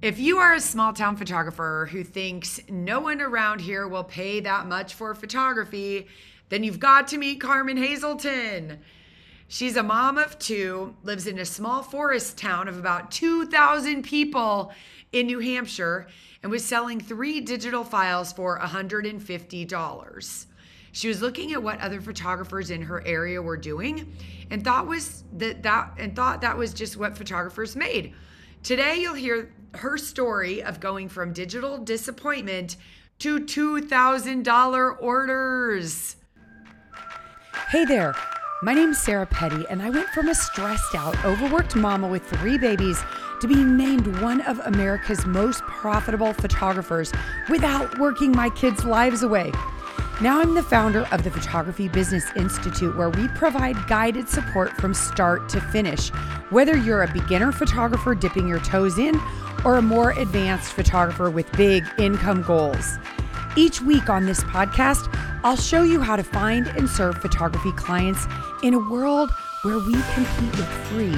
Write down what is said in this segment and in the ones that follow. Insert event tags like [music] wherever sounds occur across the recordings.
If you are a small town photographer who thinks no one around here will pay that much for photography, then you've got to meet Carmen Hazelton. She's a mom of two, lives in a small forest town of about 2,000 people in New Hampshire, and was selling three digital files for $150. She was looking at what other photographers in her area were doing and thought was that that and thought that was just what photographers made. Today you'll hear her story of going from digital disappointment to $2,000 orders. Hey there. My name's Sarah Petty, and I went from a stressed out, overworked mama with three babies to being named one of America's most profitable photographers without working my kids' lives away. Now I'm the founder of the Photography Business Institute, where we provide guided support from start to finish. Whether you're a beginner photographer dipping your toes in or a more advanced photographer with big income goals. Each week on this podcast, I'll show you how to find and serve photography clients in a world where we compete with free,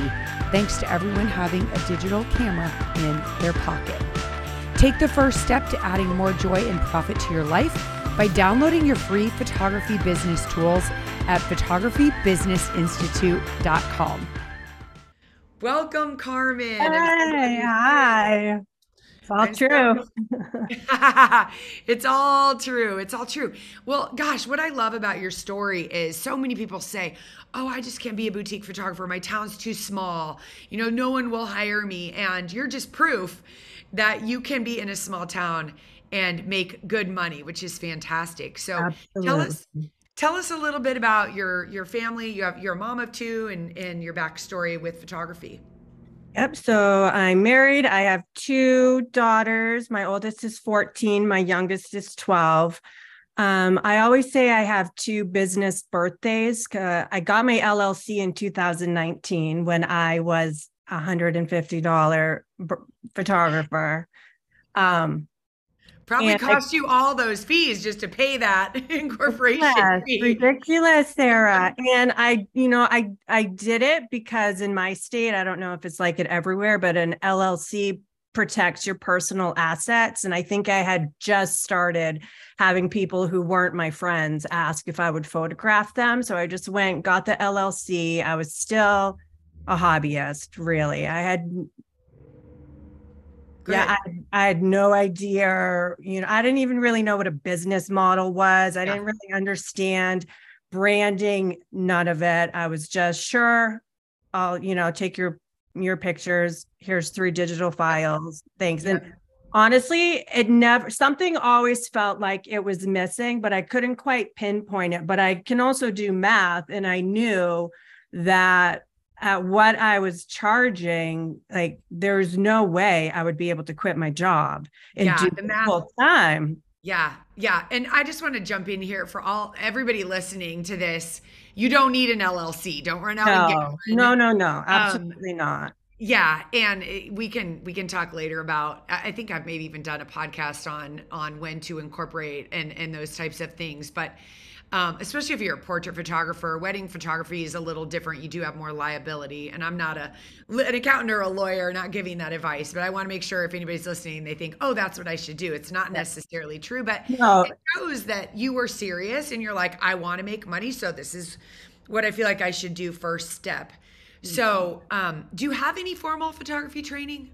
thanks to everyone having a digital camera in their pocket. Take the first step to adding more joy and profit to your life by downloading your free photography business tools at photographybusinessinstitute.com. Welcome, Carmen. Hey, hi. It's all true. [laughs] it's all true. It's all true. Well, gosh, what I love about your story is so many people say, Oh, I just can't be a boutique photographer. My town's too small. You know, no one will hire me. And you're just proof that you can be in a small town and make good money, which is fantastic. So Absolutely. tell us tell us a little bit about your your family. You have you're a mom of two and and your backstory with photography. Yep. So I'm married. I have two daughters. My oldest is 14. My youngest is 12. Um, I always say I have two business birthdays. Uh, I got my LLC in 2019 when I was a $150 b- photographer. Um, Probably and cost I, you all those fees just to pay that [laughs] incorporation yes, fee. Ridiculous, Sarah. Um, and I, you know, I I did it because in my state, I don't know if it's like it everywhere, but an LLC protects your personal assets. And I think I had just started having people who weren't my friends ask if I would photograph them. So I just went, got the LLC. I was still a hobbyist, really. I had yeah, I, I, had no idea. You know, I didn't even really know what a business model was. I yeah. didn't really understand branding, none of it. I was just sure I'll, you know, take your your pictures. Here's three digital files. Thanks. Yeah. And honestly, it never something always felt like it was missing, but I couldn't quite pinpoint it. But I can also do math, and I knew that at what I was charging, like there's no way I would be able to quit my job and yeah, do the math, full time. Yeah, yeah. And I just want to jump in here for all everybody listening to this. You don't need an LLC. Don't run out no, and get one. No, no, no. Um, absolutely um, not. Yeah, and we can we can talk later about. I think I've maybe even done a podcast on on when to incorporate and and those types of things, but um, especially if you're a portrait photographer. Wedding photography is a little different. You do have more liability. And I'm not a an accountant or a lawyer, not giving that advice, but I want to make sure if anybody's listening, they think, oh, that's what I should do. It's not necessarily true, but no. it shows that you were serious and you're like, I want to make money, so this is what I feel like I should do first step. So, um, do you have any formal photography training?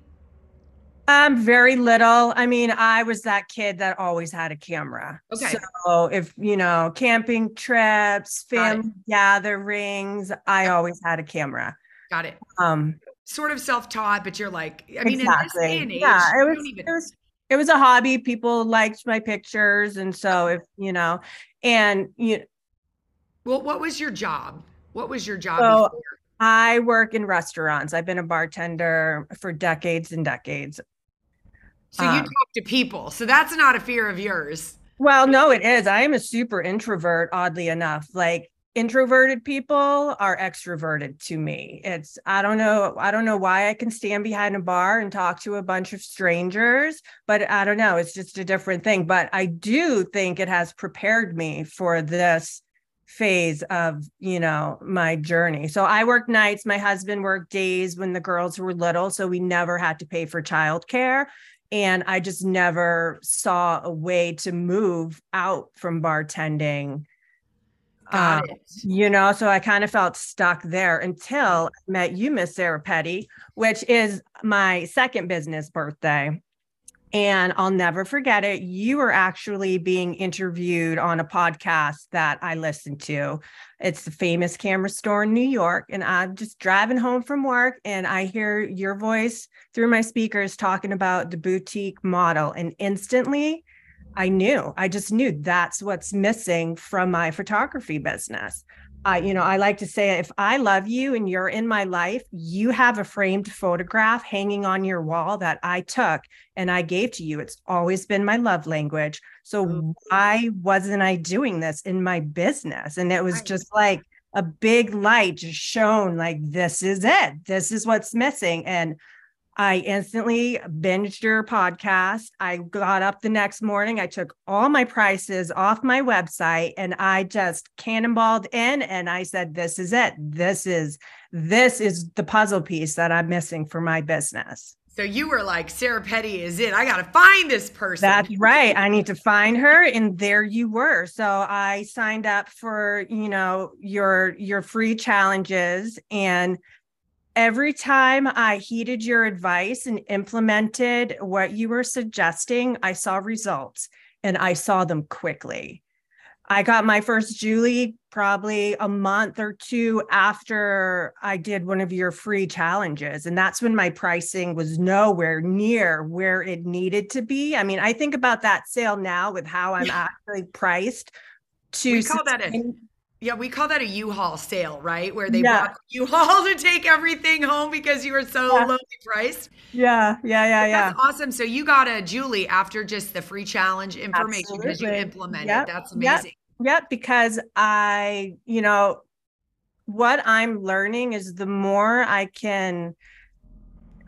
Um, very little. I mean, I was that kid that always had a camera. Okay. So if you know, camping trips, family gatherings, I always had a camera. Got it. Um, sort of self-taught, but you're like, I mean, exactly. in this day and age, yeah, it was, even... it was it was a hobby. People liked my pictures, and so if you know, and you. Well, what was your job? What was your job? So before? I work in restaurants. I've been a bartender for decades and decades. So you um, talk to people. So that's not a fear of yours. Well, no, it is. I am a super introvert, oddly enough. Like introverted people are extroverted to me. It's I don't know, I don't know why I can stand behind a bar and talk to a bunch of strangers, but I don't know, it's just a different thing. But I do think it has prepared me for this phase of you know my journey so i worked nights my husband worked days when the girls were little so we never had to pay for childcare and i just never saw a way to move out from bartending. Um, you know so i kind of felt stuck there until i met you miss sarah petty which is my second business birthday and I'll never forget it. You were actually being interviewed on a podcast that I listened to. It's the famous camera store in New York. And I'm just driving home from work and I hear your voice through my speakers talking about the boutique model. And instantly, I knew, I just knew that's what's missing from my photography business. I, you know, I like to say if I love you and you're in my life, you have a framed photograph hanging on your wall that I took and I gave to you. It's always been my love language. So Mhm. why wasn't I doing this in my business? And it was just like a big light just shone like this is it. This is what's missing. And I instantly binged your podcast. I got up the next morning. I took all my prices off my website and I just cannonballed in and I said, this is it. This is this is the puzzle piece that I'm missing for my business. So you were like, Sarah Petty is it. I got to find this person. That's right. I need to find her and there you were. So I signed up for, you know, your your free challenges and every time I heeded your advice and implemented what you were suggesting, I saw results and I saw them quickly. I got my first Julie probably a month or two after I did one of your free challenges. And that's when my pricing was nowhere near where it needed to be. I mean, I think about that sale now with how I'm Yeah. actually priced to We call sustain- Yeah, we call that a U-Haul sale, right? Where they Yeah. brought U-Haul [laughs] to take everything home because you were so Yeah. lowly priced. yeah, yeah, yeah, yeah. That's awesome. So you got a Julie after just the free challenge information because you implemented. Yep, That's yep. amazing. Yep, because I, you know, what I'm learning is the more I can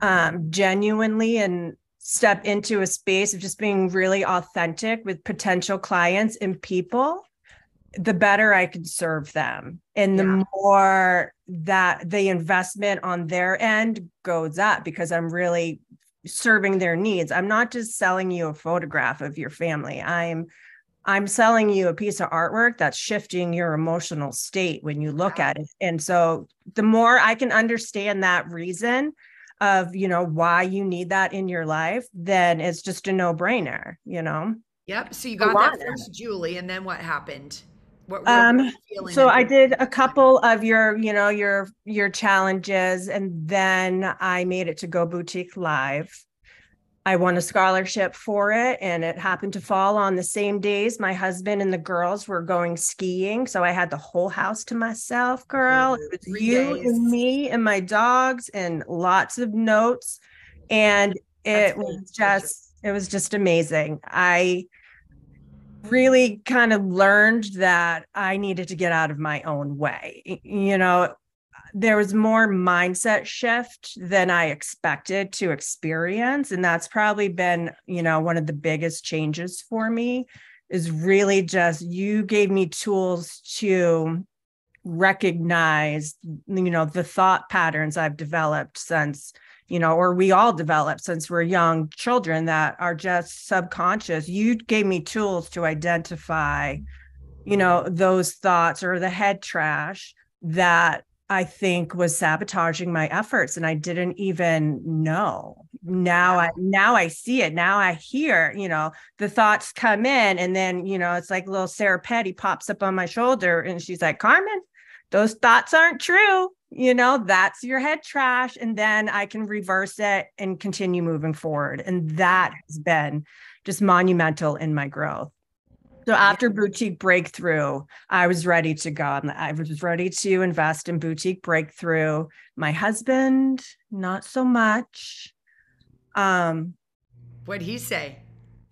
um, genuinely and step into a space of just being really authentic with potential clients and people, the better I can serve them. And the Yeah. more that the investment on their end goes up because I'm really serving their needs. I'm not just selling you a photograph of your family. I'm I'm selling you a piece of artwork that's shifting your emotional state when you look at it. And so the more I can understand that reason of, you know, why you need that in your life, then it's just a no-brainer, you know. Yep. So you got that first Julie, and then what happened? What, Um, feeling So I did a couple of your, you know, your your challenges and then I made it to Go Boutique Live. I won a scholarship for it and it happened to fall on the same days my husband and the girls were going skiing. So I had the whole house to myself, girl. It was Three you days. and me and my dogs and lots of notes. And it cool. was just it was just amazing. I really kind of learned that I needed to get out of my own way. You know, there was more mindset shift than I expected to experience. And that's probably been, you know, one of the biggest changes for me is really just you gave me tools to recognize, you know, the thought patterns I've developed since you know, or we all develop since we're young children that are just subconscious. You gave me tools to identify, you know, those thoughts or the head trash that I think was sabotaging my efforts and I didn't even know. Now I now I see it. Now I hear, you know, the thoughts come in and then, you know, it's like little Sarah Petty pops up on my shoulder and she's like, "Carmen, those thoughts aren't true." You know, that's your head trash and then I can reverse it and continue moving forward. And that has been just monumental in my growth. So after boutique breakthrough, I was ready to go. I was ready to invest in boutique breakthrough. My husband, not so much. Um, What'd he say?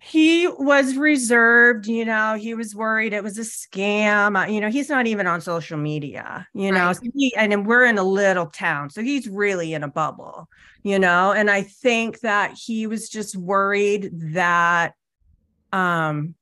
He was reserved, you know, he was worried it was a scam. Uh, You know, he's not even on social media, you know, Right. so he, and we're in a little town. So he's really in a bubble, you know, and I think that he was just worried that um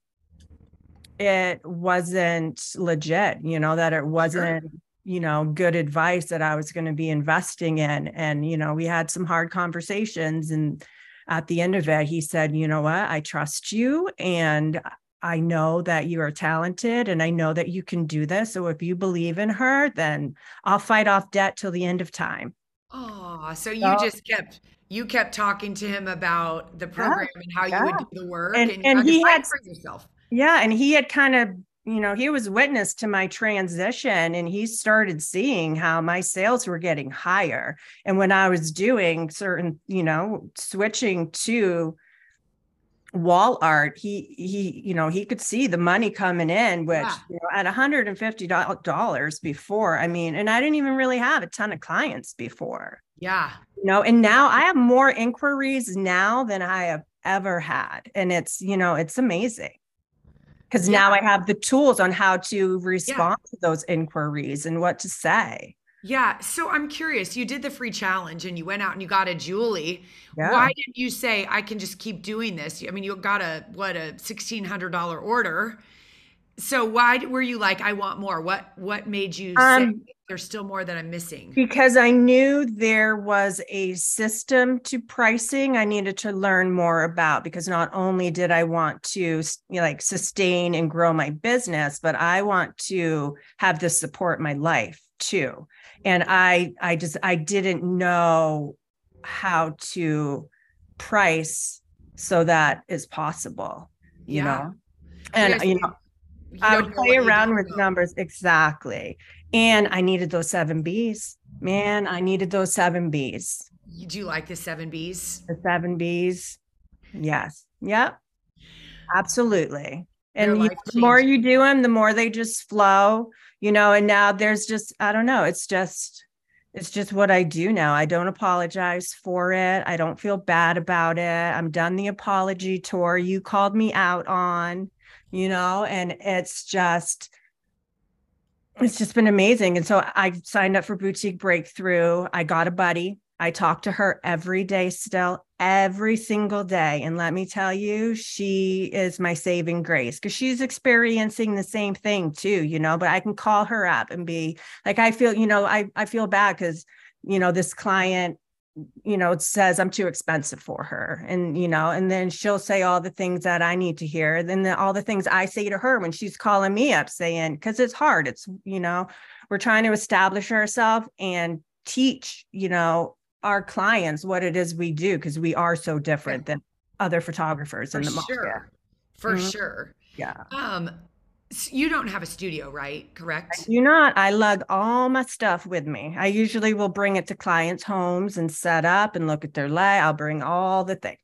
it wasn't legit, you know, that it wasn't, sure. you know, good advice that I was going to be investing in. And, you know, we had some hard conversations. And at the end of it, he said, you know what, I trust you. And I know that you are talented and I know that you can do this. So if you believe in her, then I'll fight off debt till the end of time. Oh, so you so, just kept you kept talking to him about the program yeah, and how yeah. you would do the work and, and, and he had for yourself. Yeah, and he had kind of, you know, he was witness to my transition and he started seeing how my sales were getting higher. And when I was doing certain, you know, switching to wall art he he you know he could see the money coming in which yeah. you know at 150 dollars before i mean and i didn't even really have a ton of clients before yeah you know and now i have more inquiries now than i have ever had and it's you know it's amazing because yeah. now i have the tools on how to respond yeah. to those inquiries and what to say yeah. So I'm curious. You did the free challenge and you went out and you got a Julie. Yeah. Why didn't you say I can just keep doing this? I mean, you got a what a sixteen hundred dollar order. So why were you like, I want more? What what made you um, say there's still more that I'm missing? Because I knew there was a system to pricing I needed to learn more about. Because not only did I want to you know, like sustain and grow my business, but I want to have this support my life too and i i just i didn't know how to price so that is possible you yeah. know and you know i would play around with numbers exactly. And i needed those seven b's. Man i needed those seven b's. You do like the seven b's? The seven b's. Yes. Yep. Absolutely. And you, the more you do them the more they just flow you know and now there's just i don't know it's just it's just what i do now. I don't apologize for it. I don't feel bad about it. I'm done the apology tour you called me out on you know and it's just it's just been amazing and so i signed up for boutique breakthrough i got a buddy I talk to her every day still, every single day. And let me tell you, she is my saving grace because she's experiencing the same thing too, you know. But I can call her up and be like, I feel, you know, I, I feel bad because, you know, this client, you know, it says I'm too expensive for her. And, you know, and then she'll say all the things that I need to hear. Then the, all the things I say to her when she's calling me up saying, because it's hard. It's, you know, we're trying to establish ourselves and teach, you know, our clients what it is we do because we are so different than other photographers For in the market. Sure. For mm-hmm. sure. Yeah. Um, you don't have a studio, right? Correct. I do not. I lug all my stuff with me. I usually will bring it to clients' homes and set up and look at their lay. I'll bring all the things.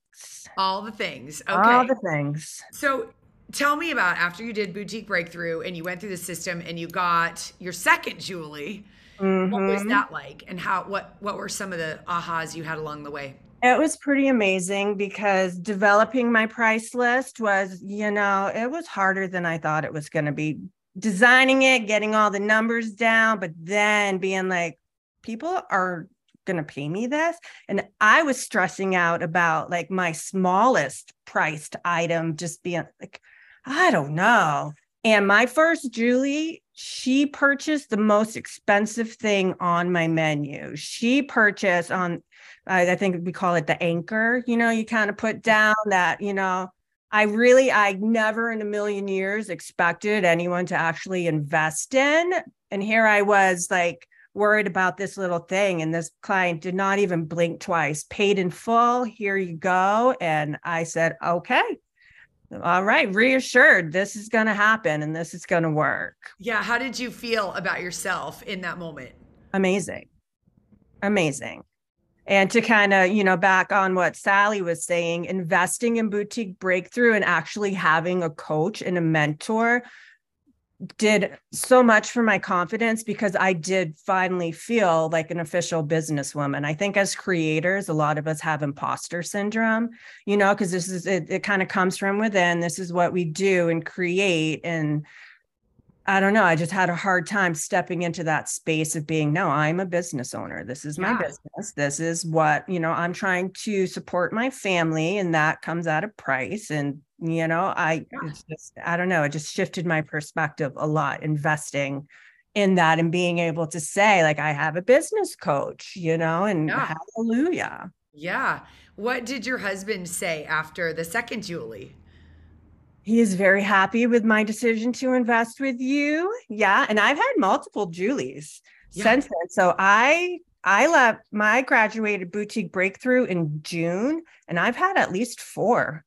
All the things. Okay. All the things. So tell me about after you did boutique breakthrough and you went through the system and you got your second Julie. Mm-hmm. What was mm-hmm. that like? And how what what were some of the ahas you had along the way? It was pretty amazing because developing my price list was, you know, it was harder than I thought it was going to be. Designing it, getting all the numbers down, but then being like, people are going to pay me this. And I was stressing out about like my smallest priced item just being like, I don't know. And my first Julie, she purchased the most expensive thing on my menu. She purchased on, I think we call it the anchor, you know, you kind of put down that, you know, I really, I never in a million years expected anyone to actually invest in. And here I was like worried about this little thing. And this client did not even blink twice, paid in full. Here you go. And I said, okay, all right, reassured this is going to happen and this is going to work. Yeah. How did you feel about yourself in that moment? Amazing. Amazing. And to kind of, you know, back on what Sally was saying, investing in boutique breakthrough and actually having a coach and a mentor did so much for my confidence because I did finally feel like an official businesswoman. I think as creators, a lot of us have imposter syndrome, you know, because this is it, it kind of comes from within. This is what we do and create. And I don't know, I just had a hard time stepping into that space of being, no, I'm a business owner. This is my yeah. business. This is what, you know, I'm trying to support my family, and that comes at a price. And You know, I yeah. just I don't know, it just shifted my perspective a lot investing in that and being able to say like I have a business coach, you know, and yeah. hallelujah. Yeah. What did your husband say after the second Julie? He is very happy with my decision to invest with you. Yeah, and I've had multiple Julies yeah. since then. So I I left my graduated boutique breakthrough in June, and I've had at least four.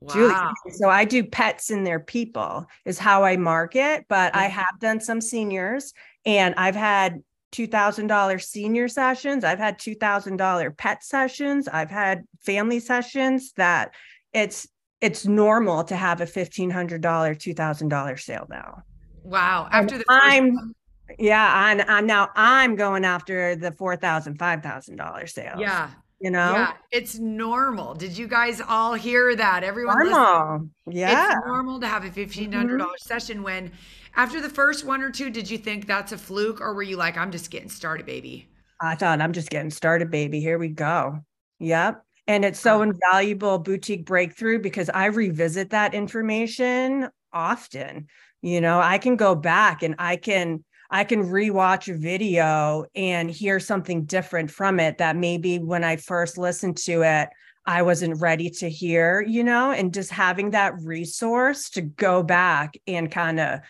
Wow. So I do pets and their people is how I market, but I mm-hmm. have done some seniors and I've had $2,000 senior sessions. I've had $2,000 pet sessions. I've had family sessions that it's it's normal to have a $1,500, $2,000 sale now. Wow. After the i I'm yeah, and, and now I'm going after the four thousand, five thousand dollar sales. Yeah. You know, yeah, it's normal. Did you guys all hear that? Everyone, normal. Yeah, it's normal to have a fifteen hundred dollars mm-hmm. session. When after the first one or two, did you think that's a fluke, or were you like, "I'm just getting started, baby"? I thought I'm just getting started, baby. Here we go. Yep. And it's so invaluable boutique breakthrough because I revisit that information often. You know, I can go back and I can I can rewatch a video and hear something different from it that maybe when I first listened to it, I wasn't ready to hear, you know, and just having that resource to go back and kind of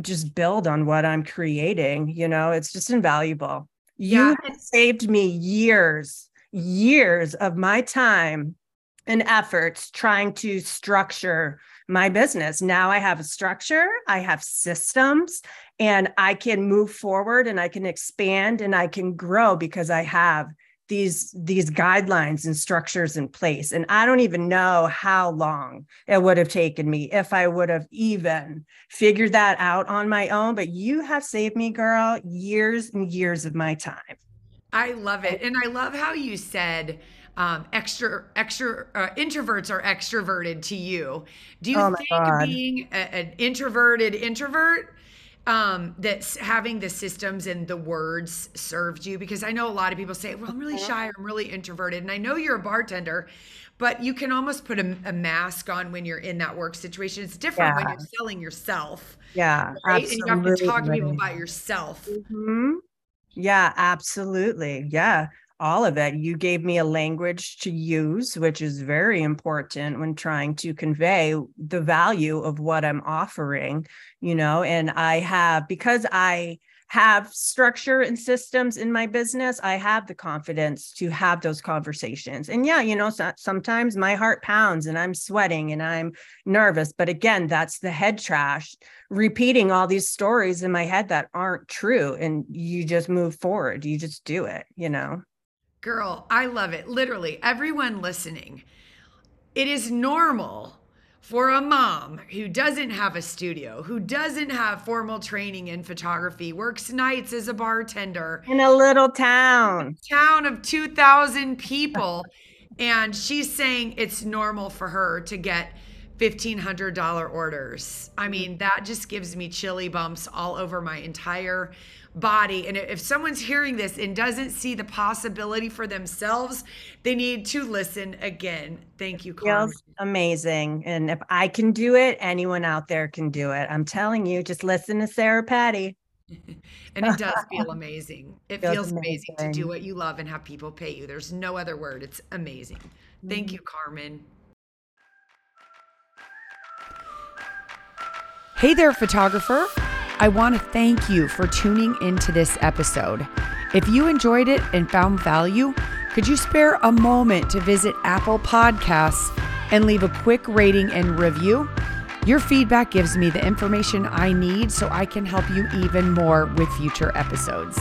just build on what I'm creating, you know, it's just invaluable. Yeah. You saved me years, years of my time and efforts trying to structure my business. Now I have a structure, I have systems, and I can move forward and I can expand and I can grow because I have these these guidelines and structures in place and i don't even know how long it would have taken me if i would have even figured that out on my own but you have saved me girl years and years of my time i love it and i love how you said um, extra extra uh, introverts are extroverted to you. Do you oh think God. being a, an introverted introvert um that's having the systems and the words served you because i know a lot of people say well i'm really shy or i'm really introverted and i know you're a bartender but you can almost put a, a mask on when you're in that work situation it's different yeah. when you're selling yourself yeah right? and you have to talk to people about yourself mm-hmm. Yeah absolutely yeah all of it. You gave me a language to use, which is very important when trying to convey the value of what I'm offering, you know, and I have, because I have structure and systems in my business, I have the confidence to have those conversations. And yeah, you know, so, sometimes my heart pounds and I'm sweating and I'm nervous. But again, that's the head trash repeating all these stories in my head that aren't true. And you just move forward, you just do it, you know? Girl, I love it. Literally, everyone listening, it is normal for a mom who doesn't have a studio, who doesn't have formal training in photography, works nights as a bartender in a little town, a town of 2,000 people. and she's saying it's normal for her to get $1,500 orders. I mean, that just gives me chilly bumps all over my entire body. And if someone's hearing this and doesn't see the possibility for themselves, they need to listen again. Thank you, Carmen. Feels amazing. And if I can do it, anyone out there can do it. I'm telling you, just listen to Sarah Petty. [laughs] [laughs] and it does feel amazing. It feels, feels amazing. amazing. to do what you love and have people pay you. There's no other word. It's amazing. Thank mm-hmm. you, Carmen. Hey there, photographer. I want to thank you for tuning into this episode. If you enjoyed it and found value, could you spare a moment to visit Apple Podcasts and leave a quick rating and review? Your feedback gives me the information I need so I can help you even more with future episodes.